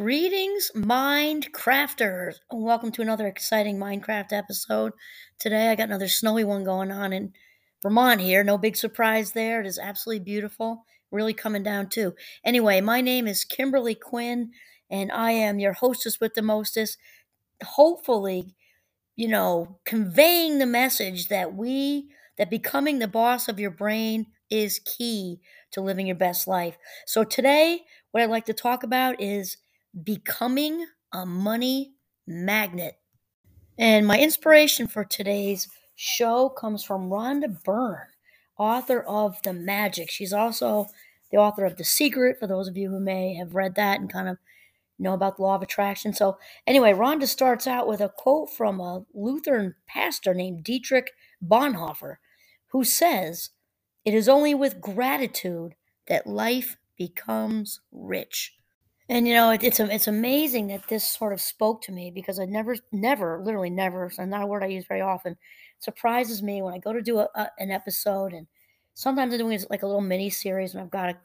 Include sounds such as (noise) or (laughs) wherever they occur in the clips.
Greetings, Minecrafters, and welcome to another exciting Minecraft episode. Today, I got another snowy one going on in Vermont here. No big surprise there. It is absolutely beautiful. Really coming down too. Anyway, my name is Kimberly Quinn, and I am your hostess with the mostest. Hopefully, you know, conveying the message that we, that becoming the boss of your brain is key to living your best life. So today, what I'd like to talk about is becoming a money magnet. And my inspiration for today's show comes from Rhonda Byrne, author of The Magic. She's also the author of The Secret, for those of you who may have read that and kind of know about the law of attraction. So, anyway, Rhonda starts out with a quote from a Lutheran pastor named Dietrich Bonhoeffer, who says, It is only with gratitude that life becomes rich. And you know, it, it's it's amazing that this sort of spoke to me because I never, never, literally never, so not a word I use very often, surprises me when I go to do a, a, an episode, and sometimes I'm doing like a little mini series, and I've got a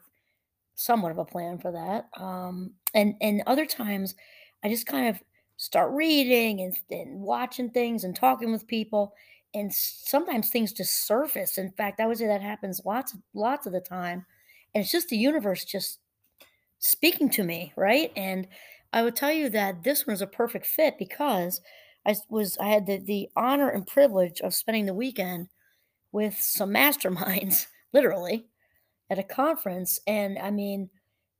somewhat of a plan for that. Um, and and other times, I just kind of start reading and, and watching things and talking with people, and sometimes things just surface. In fact, I would say that happens lots lots of the time, and it's just the universe just speaking to me, right? And I would tell you that this one is a perfect fit because I was I had the, the honor and privilege of spending the weekend with some (laughs) masterminds, literally, at a conference. And I mean,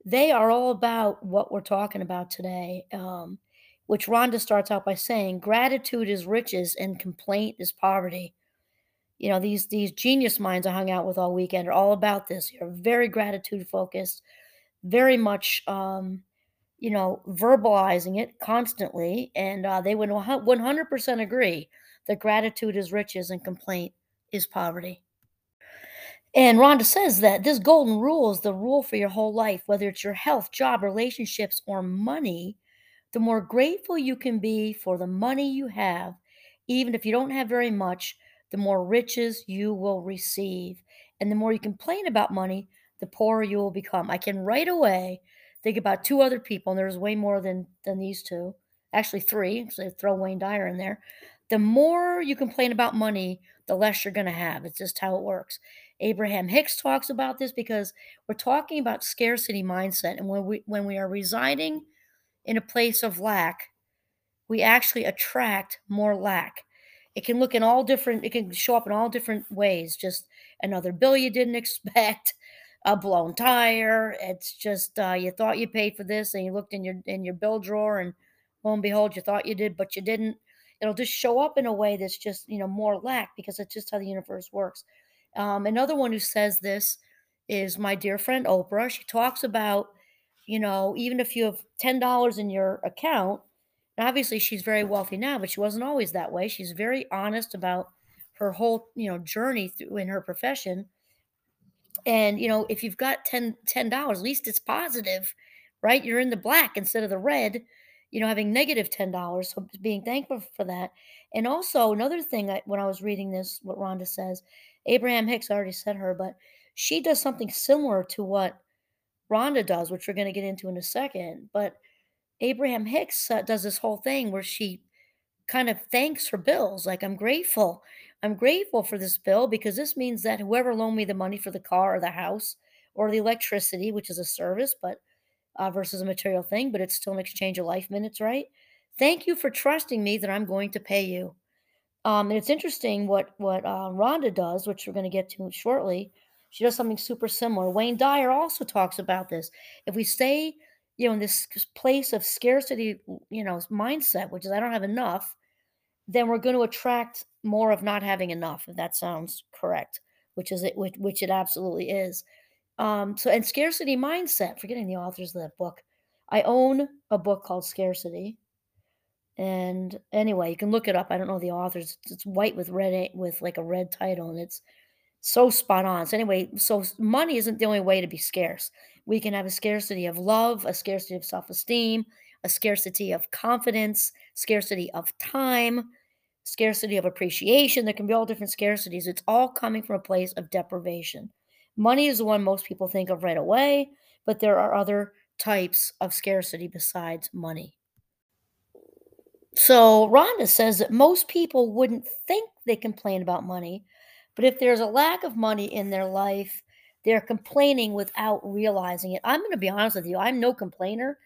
they are all about what we're talking about today. Um, which Rhonda starts out by saying, gratitude is riches and complaint is poverty. You know, these these genius minds I hung out with all weekend are all about this. You're very gratitude focused very much, um, you know, verbalizing it constantly, and uh, they would 100% agree that gratitude is riches and complaint is poverty. And Rhonda says that this golden rule is the rule for your whole life, whether it's your health, job, relationships, or money. The more grateful you can be for the money you have, even if you don't have very much, the more riches you will receive. And the more you complain about money, the poorer you will become. I can right away think about two other people, and there's way more than than these two. Actually, three. So throw Wayne Dyer in there. The more you complain about money, the less you're going to have. It's just how it works. Abraham Hicks talks about this because we're talking about scarcity mindset, and when we when we are residing in a place of lack, we actually attract more lack. It can look in all different. It can show up in all different ways. Just another bill you didn't (laughs) expect, a blown tire. It's just uh, you thought you paid for this, and you looked in your in your bill drawer, and lo and behold, you thought you did, but you didn't. It'll just show up in a way that's just you know more lack because it's just how the universe works. Um, another one who says this is my dear friend Oprah. She talks about you know even if you have ten dollars in your account, obviously she's very wealthy now, but she wasn't always that way. She's very honest about her whole you know journey through in her profession and you know, if you've got 10 dollars, at least it's positive, right? You're in the black instead of the red, you know, having negative ten dollars. So being thankful for that. And also another thing I, when I was reading this, what Rhonda says, Abraham Hicks already said her, but she does something similar to what Rhonda does, which we're going to get into in a second. But Abraham Hicks uh, does this whole thing where she kind of thanks her bills, like I'm grateful I'm grateful for this bill because this means that whoever loaned me the money for the car or the house or the electricity, which is a service, but uh, versus a material thing, but it's still an exchange of life minutes, right? Thank you for trusting me that I'm going to pay you. Um, and it's interesting what what uh, Rhonda does, which we're going to get to shortly. She does something super similar. Wayne Dyer also talks about this. If we stay, you know, in this place of scarcity, you know, mindset, which is I don't have enough, then we're going to attract more of not having enough, if that sounds correct, which is it, which, which it absolutely is. Um, so, and scarcity mindset, forgetting the authors of that book. I own a book called Scarcity. And anyway, you can look it up. I don't know the authors. It's white with red with like a red title, and it's so spot on. So anyway, so money isn't the only way to be scarce. We can have a scarcity of love, a scarcity of self-esteem, a scarcity of confidence, scarcity of time, scarcity of appreciation. There can be all different scarcities. It's all coming from a place of deprivation. Money is the one most people think of right away, but there are other types of scarcity besides money. So Rhonda says that most people wouldn't think they complain about money, but if there's a lack of money in their life, they're complaining without realizing it. I'm going to be honest with you, I'm no complainer.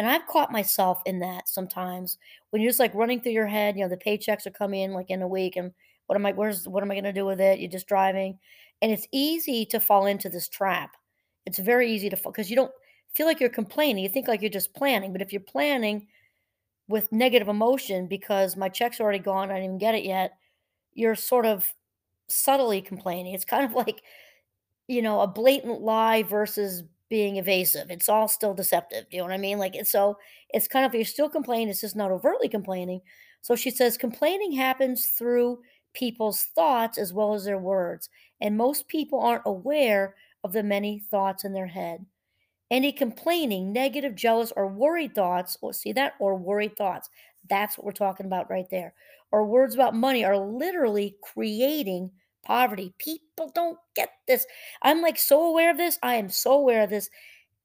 And I've caught myself in that sometimes when you're just like running through your head, you know, the paychecks are coming in like in a week and what am I where's what am I to do with it? You're just driving. And it's easy to fall into this trap. It's very easy to fall because you don't feel like you're complaining. You think like you're just planning, but if you're planning with negative emotion because my check's already gone, I didn't even get it yet, you're sort of subtly complaining. It's kind of (laughs) like, you know, a blatant lie versus being evasive. It's all still deceptive. Do you know what I mean? Like, it's so it's kind of you're still complaining. It's just not overtly complaining. So she says complaining happens through people's thoughts as well as their words, and most people aren't aware of the many thoughts in their head. Any complaining, negative, jealous, or worried thoughts, or see that, or worried thoughts. That's what we're talking about right there. Or words about money are literally creating poverty. People don't get this. I'm like so aware of this. I am so aware of this.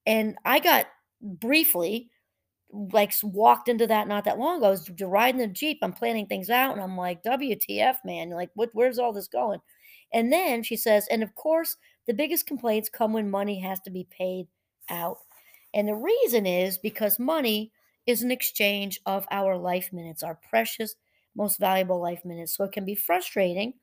And I got briefly like walked into that not that long ago. I was riding the Jeep. I'm planning things out and I'm like, WTF, man. Like, what where's all this going? And then she says, and of course, the biggest complaints come when money has to be paid out. And the reason is because money is an exchange of our life minutes, our precious, most valuable life minutes. So it can be frustrating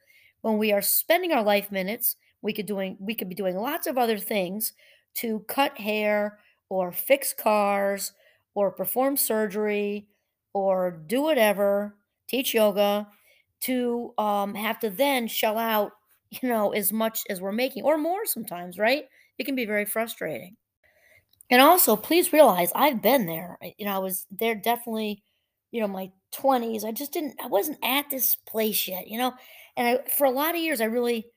when we are spending our life minutes. We could doing we could be doing lots of other things to cut hair or fix cars or perform surgery or do whatever, teach yoga, to um, have to then shell out, (laughs) you know, as much as we're making or more sometimes, right? It can be very frustrating. And also, please realize I've been there. You know, I was there definitely, you know, my 20s. I just didn't I wasn't at this place yet, you know. And I for a lot of years I really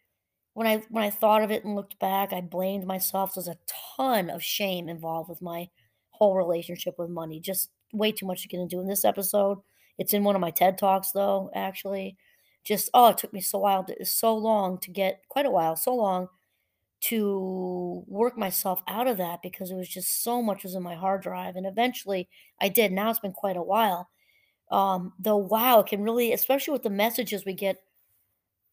when I when I thought of it and looked back, I blamed myself. There's a ton of shame involved with my whole relationship with money. Just way too much to get into in this episode. It's in one of my TED Talks though, actually. Just oh, it took me so while to, so long to get quite a while, so long to work myself out of that because it was just so much was in my hard drive. And eventually I did. Now it's been quite a while. Um, though, wow, it can really, especially with the messages we get,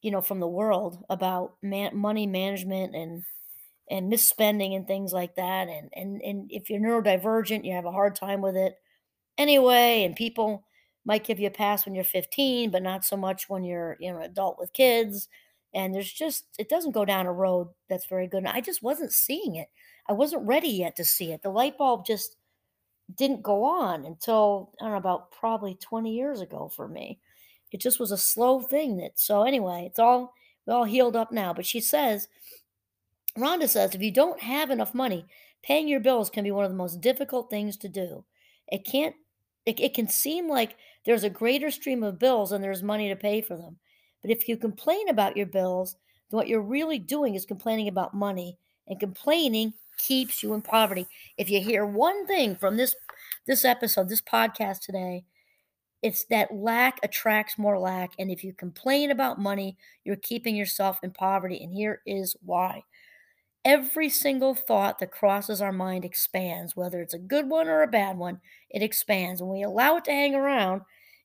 you know, from the world about man- money management and and misspending and things like that. And and and if you're neurodivergent, you have a hard time with it anyway. And people might give you a pass when you're 15, but not so much when you're you know an adult with kids and there's just it doesn't go down a road that's very good and i just wasn't seeing it i wasn't ready yet to see it the light bulb just didn't go on until i don't know about probably 20 years ago for me it just was a slow thing that so anyway it's all we all healed up now. But she says rhonda says if you don't have enough money paying your bills can be one of the most difficult things to do. It can't it, it can seem like there's a greater stream of bills than there's money to pay for them. But if you complain about your bills, then what you're really doing is complaining about money, and complaining keeps you in poverty. If you hear one thing from this this episode, this podcast today, it's that lack attracts more lack. And if you complain about money, you're keeping yourself in poverty. And here is why. Every single thought that crosses our mind expands, whether it's a good one or a bad one, it expands. And we allow it to hang around,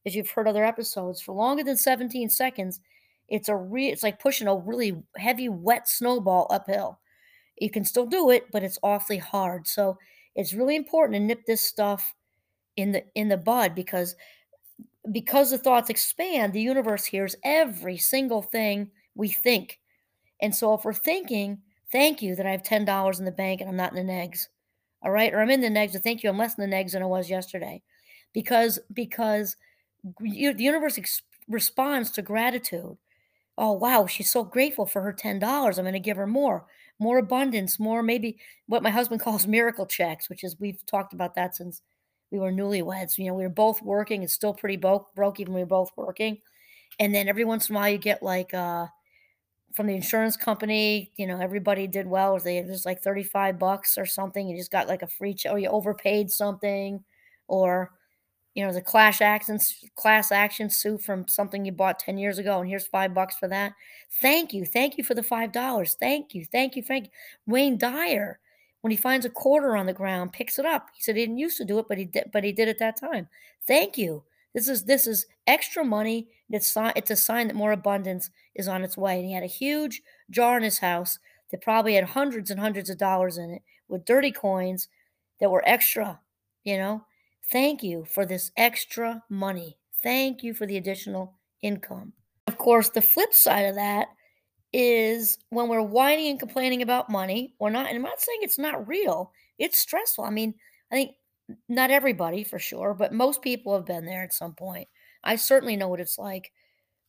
as you've heard other episodes, for longer than 17 seconds, it's a re- it's like pushing a really heavy wet snowball uphill. You can still do it, but it's awfully hard. So it's really important to nip this stuff in the in the bud because because the thoughts expand, the universe hears every single thing we think. And so if we're thinking, thank you that I have $10 in the bank and I'm not in the negs. All right. Or I'm in the negs, but thank you. I'm less in the negs than I was yesterday. Because because you, the universe ex- responds to gratitude. Oh, wow, she's so grateful for her $10. I'm going to give her more, more abundance, more maybe what my husband (laughs) calls miracle checks, which is we've talked about that since we were newlyweds. You know, we were both working. It's still pretty broke, broke even we were both working. And then every once in a while you get like uh from the insurance company, you know, everybody did well. Was they just like 35 bucks or something. You just got like a free check or you overpaid something or you know, the class action class action suit from something you bought 10 years ago and here's 5 bucks for that. Thank you. Thank you for the $5. Thank you. Thank you. Thank you. Wayne Dyer When he finds a quarter on the ground, picks it up. He said he didn't used to do it, but he did but he did it that time. Thank you. This is this is extra money. It's it's a sign that more abundance is on its way. And he had a huge jar in his house that probably had hundreds and hundreds of dollars in it with dirty coins that were extra, you know? Thank you for this extra money. Thank you for the additional income. Of course, the flip side of that is when we're whining and complaining about money, we're not, and I'm not saying it's not real, it's stressful. I mean, I think not everybody for sure, but most people have been there at some point. I certainly know what it's like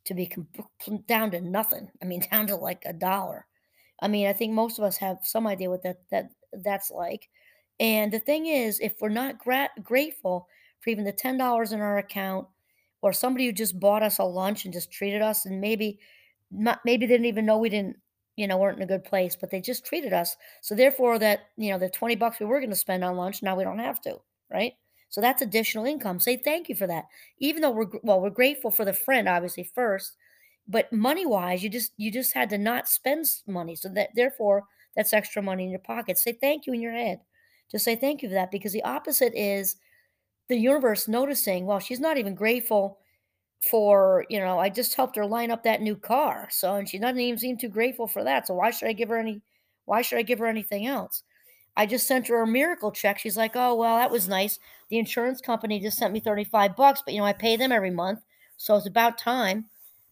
to be com- com- down to nothing. I mean, (laughs) down to like a dollar. I mean, I think most of us have some idea what that that that's like. And the thing is, if we're not gra- grateful for even the ten dollars in our account, or somebody who just bought us a lunch and just treated us, and maybe not, maybe they didn't even know we didn't, you know, weren't in a good place, but they just treated us. So therefore, that you know, the twenty bucks we were going to spend on lunch, now we don't have to, right? So that's additional income. Say thank you for that. Even though we're well, we're grateful for the friend, obviously first, but money wise, you just you just had to not spend money. So that therefore, that's extra money in your pocket. Say thank you in your head. Just say thank you for that because the opposite is the universe noticing, well, she's not even grateful for, you know, I just helped her line up that new car. So, and she doesn't even seem too grateful for that. So why should I give her any, why should I give her anything else? I just sent her a miracle check. She's like, oh, well, that was nice. The insurance company just sent me 35 bucks, but you know, I pay them every month. So it's about time,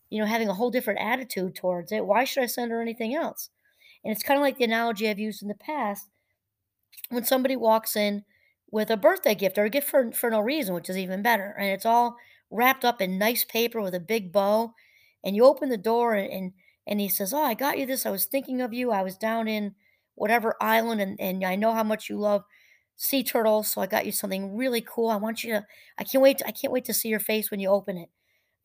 you know, having a whole different attitude towards it. Why should I send her anything else? And it's kind of like the analogy I've used in the past when somebody walks in with a birthday gift or a gift for, for no reason, which is even better, and it's all wrapped up in nice paper with a big bow, and you open the door and and, and he says, "Oh, I got you this. I was thinking of you. I was down in whatever island, and and I know how much you love sea turtles, so I got you something really cool. I want you to. I can't wait. I can't wait to see your face when you open it."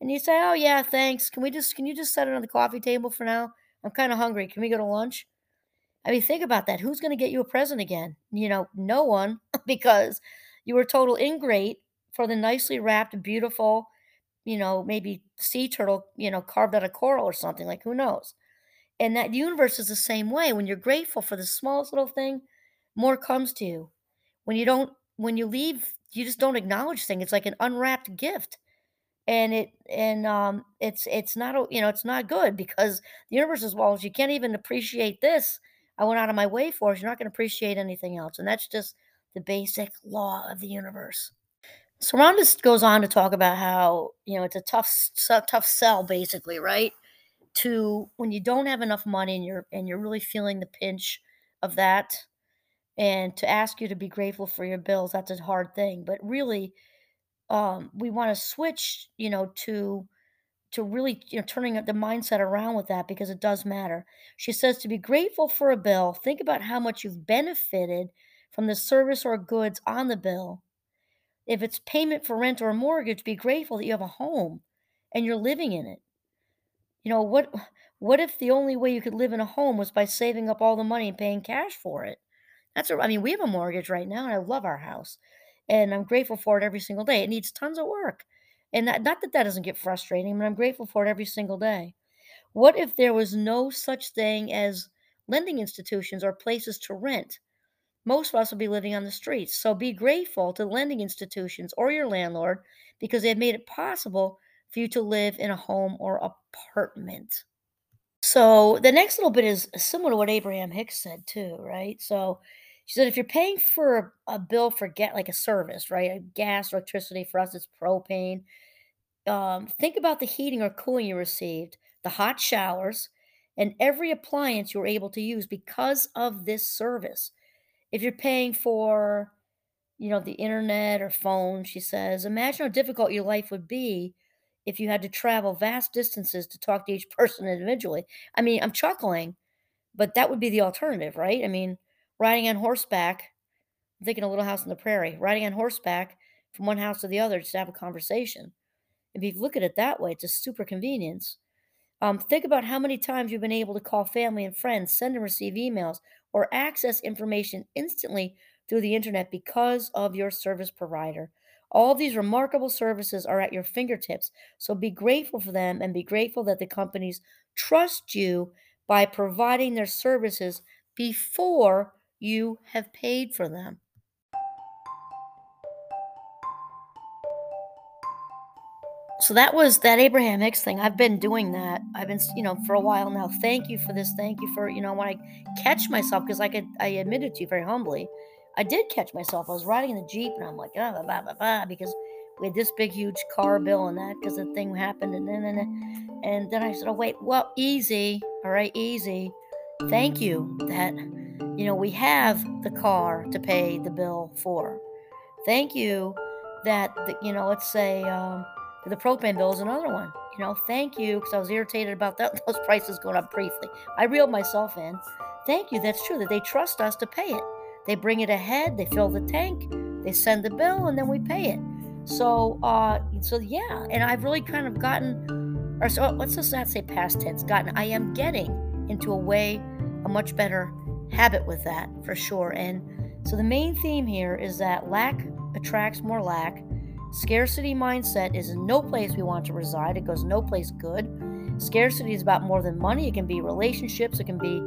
And you say, "Oh yeah, thanks. Can we just can you just set it on the coffee table for now? I'm kind of hungry. Can we go to lunch?" I mean, think about that. Who's gonna get you a present again? You know, no one, (laughs) because you were total ingrate for the nicely wrapped, beautiful, you know, maybe sea turtle, you know, carved out of coral or something, like, who knows? And that universe is the same way. When you're grateful for the smallest little thing, more comes to you. When you don't when you leave, you just don't acknowledge things. It's like an unwrapped gift and it and um it's it's not you know it's not good because the universe is well if you can't even appreciate this i went out of my way for it you're not going to appreciate anything else and that's just the basic law of the universe so Rhonda just goes on to talk about how you know it's a tough tough sell basically right to when you don't have enough money and you're and you're really feeling the pinch of that and to ask you to be grateful for your bills that's a hard thing but really um we want to switch you know to to really, you know, turning the mindset around with that because it does matter. She says to be grateful for a bill, think about how much you've benefited from the service or goods on the bill. If it's payment for rent or a mortgage, be grateful that you have a home and you're living in it. You know, what (sighs) what if the only way you could live in a home was by saving up all the money and paying cash for it? That's a, I mean, we have a mortgage right now and I love our house and I'm grateful for it every single day. It needs tons of work. And that, not that that doesn't get frustrating, but I'm grateful for it every single day. What if there was no such thing as lending institutions or places to rent? Most of us will be living on the streets. So be grateful to lending institutions or your landlord because they've made it possible for you to live in a home or apartment. So the next little bit is similar to what Abraham Hicks said too, right? So she said if you're paying for a, a bill for get like a service, right? Gas, electricity for us it's propane. Um, think about the heating or cooling you received, the hot showers, and every appliance you were able to use because of this service. If you're paying for, you know, the internet or phone, she says, imagine how difficult your life would be if you had to travel vast distances to talk to each (laughs) person individually. I mean, I'm chuckling, but that would be the alternative, right? I mean, riding on horseback, I'm thinking a little house on the prairie, riding on horseback from one house to the other just to have a conversation. If you look at it that way, it's a super convenience. Um, think about how many times you've been able to call family and friends, send and receive emails, or access information instantly through the internet because of your service provider. All these remarkable services are at your fingertips, so be grateful for them and be grateful that the companies trust you by providing their services before you have paid for them. So that was that Abraham Hicks thing. I've been doing that. I've been, you know, for a while now. Thank you for this. Thank you for, you know, when I catch myself, because I, I admitted to you very humbly, I did catch myself. I was riding in the Jeep and I'm like, ah, because we had this big, huge car bill and that because the thing happened. And then, and, then and then I said, oh, wait, well, easy. All right, easy. Thank you that, you know, we have the car to pay the bill for. Thank you that, the, you know, let's say, um, the propane bill is another one. You know, thank you, because I was irritated about that, (laughs) those prices going up briefly. I reeled myself in. Thank you, that's true, that they trust us to pay it. They bring it ahead, they fill the tank, they send the bill, and then we pay it. So, uh, so yeah, and I've really kind of gotten, or so let's just not say past tense, gotten, I am getting into a way, a much better habit with that for sure. And so the main theme here is that lack attracts more lack Scarcity mindset is no place we want to reside. It goes no place good. Scarcity is about more than money. It can be relationships. It can be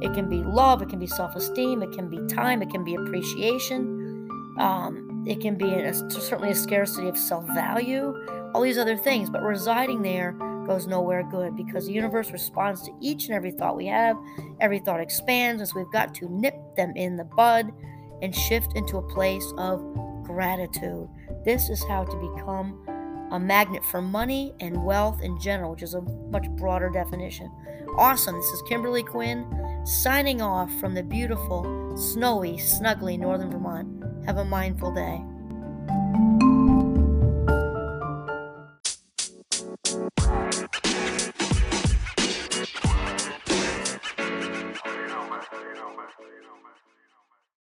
it can be love. It can be self-esteem. It can be time. It can be appreciation. Um, it can be a, certainly a scarcity of self-value. All these other things, but residing there goes nowhere good because the universe responds to each and every thought we have. Every thought expands, and so we've got to nip them in the bud and shift into a place of gratitude. This is how to become a magnet for money and wealth in general, which is a much broader definition. Awesome. This is Kimberly Quinn signing off from the beautiful, snowy, snuggly northern Vermont. Have a mindful day.